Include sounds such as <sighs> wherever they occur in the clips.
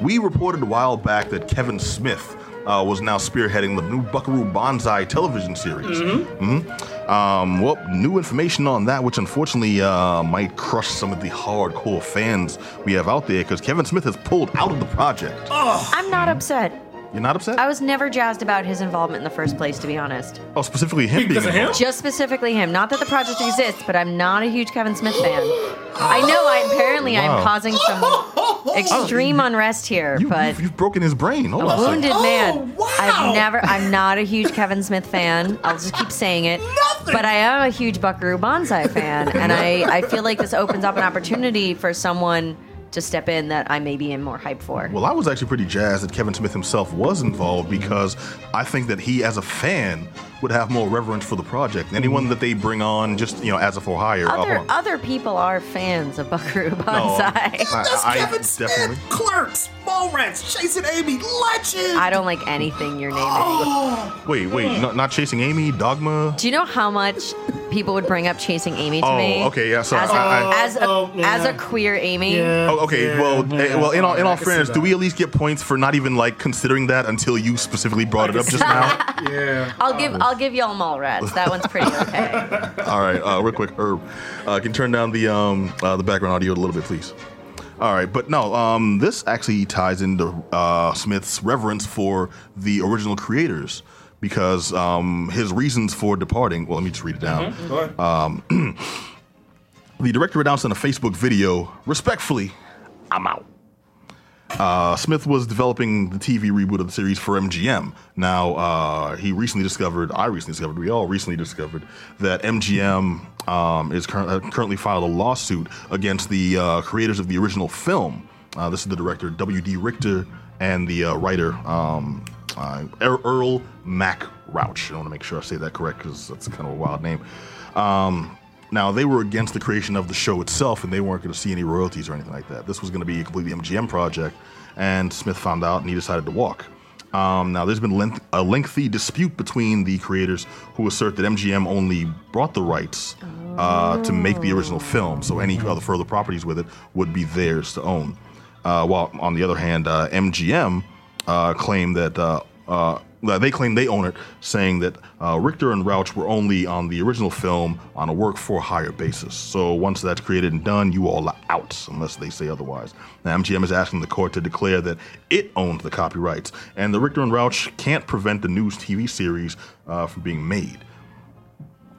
We reported a while back that Kevin Smith uh, was now spearheading the new Buckaroo Banzai television series. Mhm. Um, well, new information on that, which unfortunately uh, might crush some of the hardcore fans we have out there, because Kevin Smith has pulled out of the project. I'm not upset. You're not upset? I was never jazzed about his involvement in the first place, to be honest. oh, specifically him being Because of him? Just specifically him. Not that the project exists, but I'm not a huge Kevin Smith fan. <gasps> I know I apparently Wow. I'm causing some <laughs> extreme unrest here, You, but you've, you've broken his brain. Hold on. a a second. wounded man. Oh, wow. I've never I'm not a huge Kevin Smith fan. I'll just keep saying it. Nothing. But I am a huge Buckaroo Banzai fan, and I, I feel like this opens up an opportunity for someone to step in that I maybe am more hyped for. Well, I was actually pretty jazzed that Kevin Smith himself was involved because I think that he, as a fan, would have more reverence for the project. Anyone mm. that they bring on, just you know, as a for hire. Other other people are fans of Buckaroo No, Banzai. I- That's I Kevin Smith, definitely- Clerks, Mallrats, Chasing Amy, Legend. I don't like anything you're naming. Oh, Wait, wait, not, not chasing Amy, Dogma. Do you know how much people would bring up chasing Amy to Oh, me? okay, yeah, sorry. As a, I- I- as a, Oh, yeah. as a queer Amy, yeah. Oh, okay. yeah, well, yeah. eh, well, in all in all I fairness, do we at least get points for not even like considering that until you specifically brought it up just now? <laughs> Yeah. I'll give I'll give y'all Mallrats. That one's pretty okay. <laughs> All right, uh, real quick, Herb, uh, can turn down the um, uh, the background audio a little bit, please. All right, but no, um, this actually ties into uh, Smith's reverence for the original creators because um, his reasons for departing. Well, let me just read it down. Go ahead. <clears throat> The director announced in a Facebook video, respectfully, I'm out. Uh, Smith was developing the TV reboot of the series for MGM. Now, uh, he recently discovered, I recently discovered, we all recently discovered that MGM um, is cur- uh, currently filed a lawsuit against the uh, creators of the original film. Uh, this is the director, W.D. Richter, and the uh, writer, um, Earl Mac Rauch. I want to make sure I say that correct because that's kind of a wild name. Um, now, they were against the creation of the show itself, and they weren't going to see any royalties or anything like that. This was going to be a completely MGM project, and Smith found out and he decided to walk. Um, now, there's been length- a lengthy dispute between the creators who assert that MGM only brought the rights uh, to make the original film, so any other further properties with it would be theirs to own. Uh, while on the other hand, uh, MGM uh, claimed that uh, uh, that they claim they own it, saying that uh, Richter and Rauch were only on the original film on a work for hire basis. So once that's created and done, you all are out, unless they say otherwise. Now, MGM is asking the court to declare that it owns the copyrights, and the Richter and Rauch can't prevent the news TV series uh, from being made.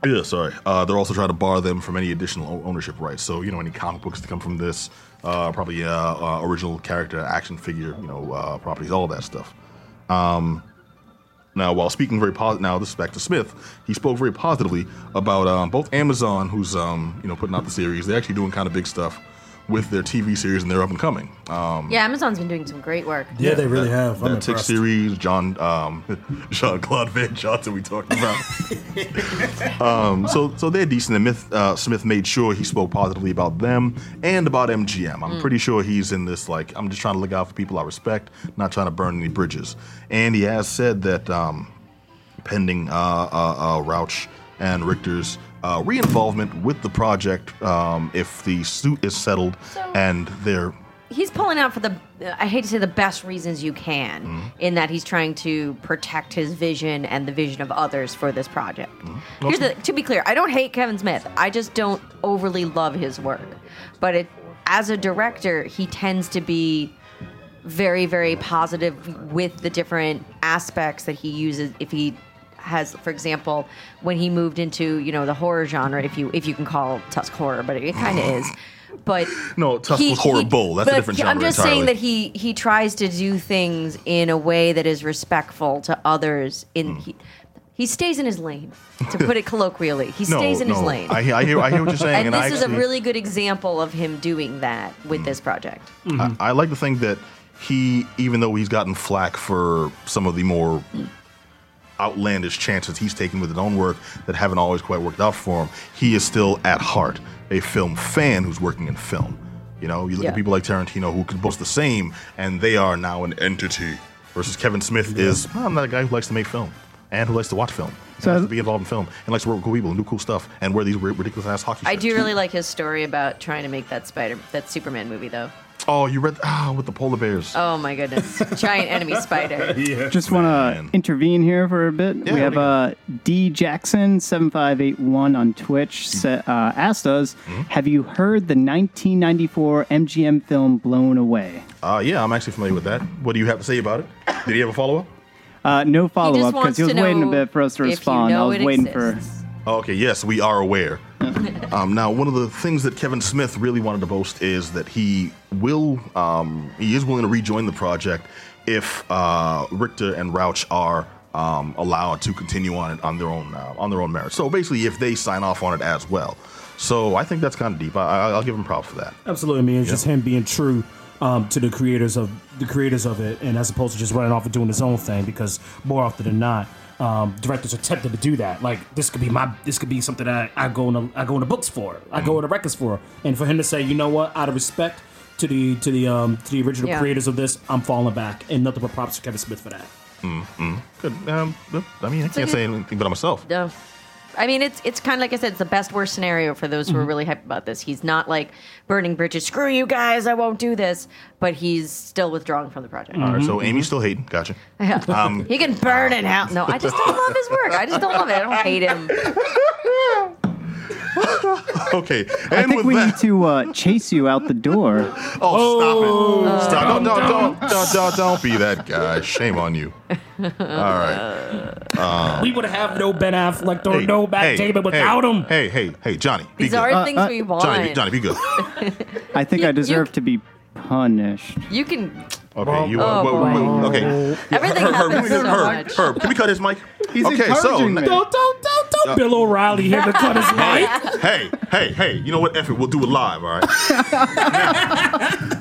Yeah, sorry. Uh, they're also trying to bar them from any additional ownership rights. So, you know, any comic books that come from this, uh, probably uh, uh, original character, action figure, you know, properties, all that stuff. Um, now, while speaking very positive, now this is back to Smith. He spoke very positively about um, both Amazon, who's um, you know putting out the series. They're actually doing kind of big stuff with their TV series, and they're up and coming. Um, Yeah, Amazon's been doing some great work. Yeah, they really have. I'm that Tick series, John um, <laughs> Jean Claude Van Johnson, we talked about. <laughs> um, so, so they're decent. And Myth, uh, Smith made sure he spoke positively about them and about MGM. I'm pretty sure he's in this like I'm just trying to look out for people I respect, not trying to burn any bridges. And he has said that um, pending uh, uh, uh, Rauch and Richter's uh, re-involvement with the project, um, if the suit is settled and they're He's pulling out for the I hate to say the best reasons you can Mm-hmm. in that he's trying to protect his vision and the vision of others for this project. Mm-hmm. Here's the to be clear, I don't hate Kevin Smith. I just don't overly love his work. But it as a director, he tends to be very very positive with the different aspects that he uses if he has for example when he moved into you know the horror genre if you if you can call tusk horror but it kind of <sighs> is but No, Tusk was horror bull. That's a different I'm just entirely. saying that he he tries to do things in a way that is respectful to others. In Hmm. he, he stays in his lane, to put it <laughs> colloquially. He no, stays in no. his lane. I, hear- I hear, I hear what you're saying, and and, this I is a really good example of him doing that with this project. I, I like to think that he, even though he's gotten flack for some of the more outlandish chances he's taken with his own work that haven't always quite worked out for him, he is still at heart a film fan who's working in film. You know, you look Yeah. at people like Tarantino who can boast the same, and they are now an entity. Versus Kevin Smith is, well, I'm not a guy who likes to make film and who likes to watch film. And So- likes to be involved in film and likes to work with cool people and do cool stuff and wear these ridiculous ass hockey I shirts. do really like his story about trying to make that Spider that Superman movie though. Oh, you read ah with the polar bears. Oh my goodness. Giant enemy <laughs> spider. Yeah. Just want Man. to intervene here for a bit. Yeah, we have what uh, D Jackson seven five eight one on Twitch sa- uh, asked us, Mm-hmm. "Have you heard the 1994 MGM film Blown Away?" Uh, yeah, I'm actually familiar with that. What do you have to say about it? Did he have a follow up? Uh, no follow up because he was waiting a bit for us to if you respond. know I was waiting exists. Oh, Okay, yes, we are aware. <laughs> um, now, one of the things that Kevin Smith really wanted to boast is that he will, um, he is willing to rejoin the project if uh, Richter and Rauch are um, allowed to continue on it on their own uh, on their own merit. So basically, if they sign off on it as well. So I think that's kind of deep. I, I- I'll give him props for that. Absolutely, I mean, it's just him being true um, to the creators of the creators of it, and as opposed to just running off and doing his own thing. Because more often than not, um, directors are tempted to do that. Like this could be my, this could be something that I, I go in, the, I go in the books for, I go in the records for, and for him to say, you know what, out of respect to the to the um, to the original Yeah. creators of this, I'm falling back, and nothing but props to Kevin Smith for that. Good. Um, I mean, I can't a say anything but myself. No. I mean, it's it's kind of like I said, it's the best worst scenario for those who are really hyped about this. He's not like burning bridges. Screw you guys, I won't do this. But he's still withdrawing from the project. All right, so Amy's still hating. Gotcha. Um, <laughs> He can burn it out. No, I just don't love his work. I just don't love it. I don't hate him. <laughs> <laughs> okay, and I think with we that, need to uh, chase you out the door. <laughs> Oh, stop it! Stop! Don't, don't, don't, don't, don't, don't be that guy. Shame on you. All right. <laughs> we would have no Ben Affleck or no Matt Damon without hey, him. Hey, hey, hey, Johnny. Be These good. are Uh, things uh, we want. Johnny, be, Johnny, be good. I think You- I deserve you- to be punished. You can. Okay, you. Oh, wait, wait, wait, okay. Everything Herb, Herb, happens Herb, so Herb, much. Herb, can we cut his mic? He's okay, so me. Don't don't don't don't Bill O'Reilly here to cut his mic. hey, hey, hey, hey, you know what? F it, we'll do it live, all right? <laughs>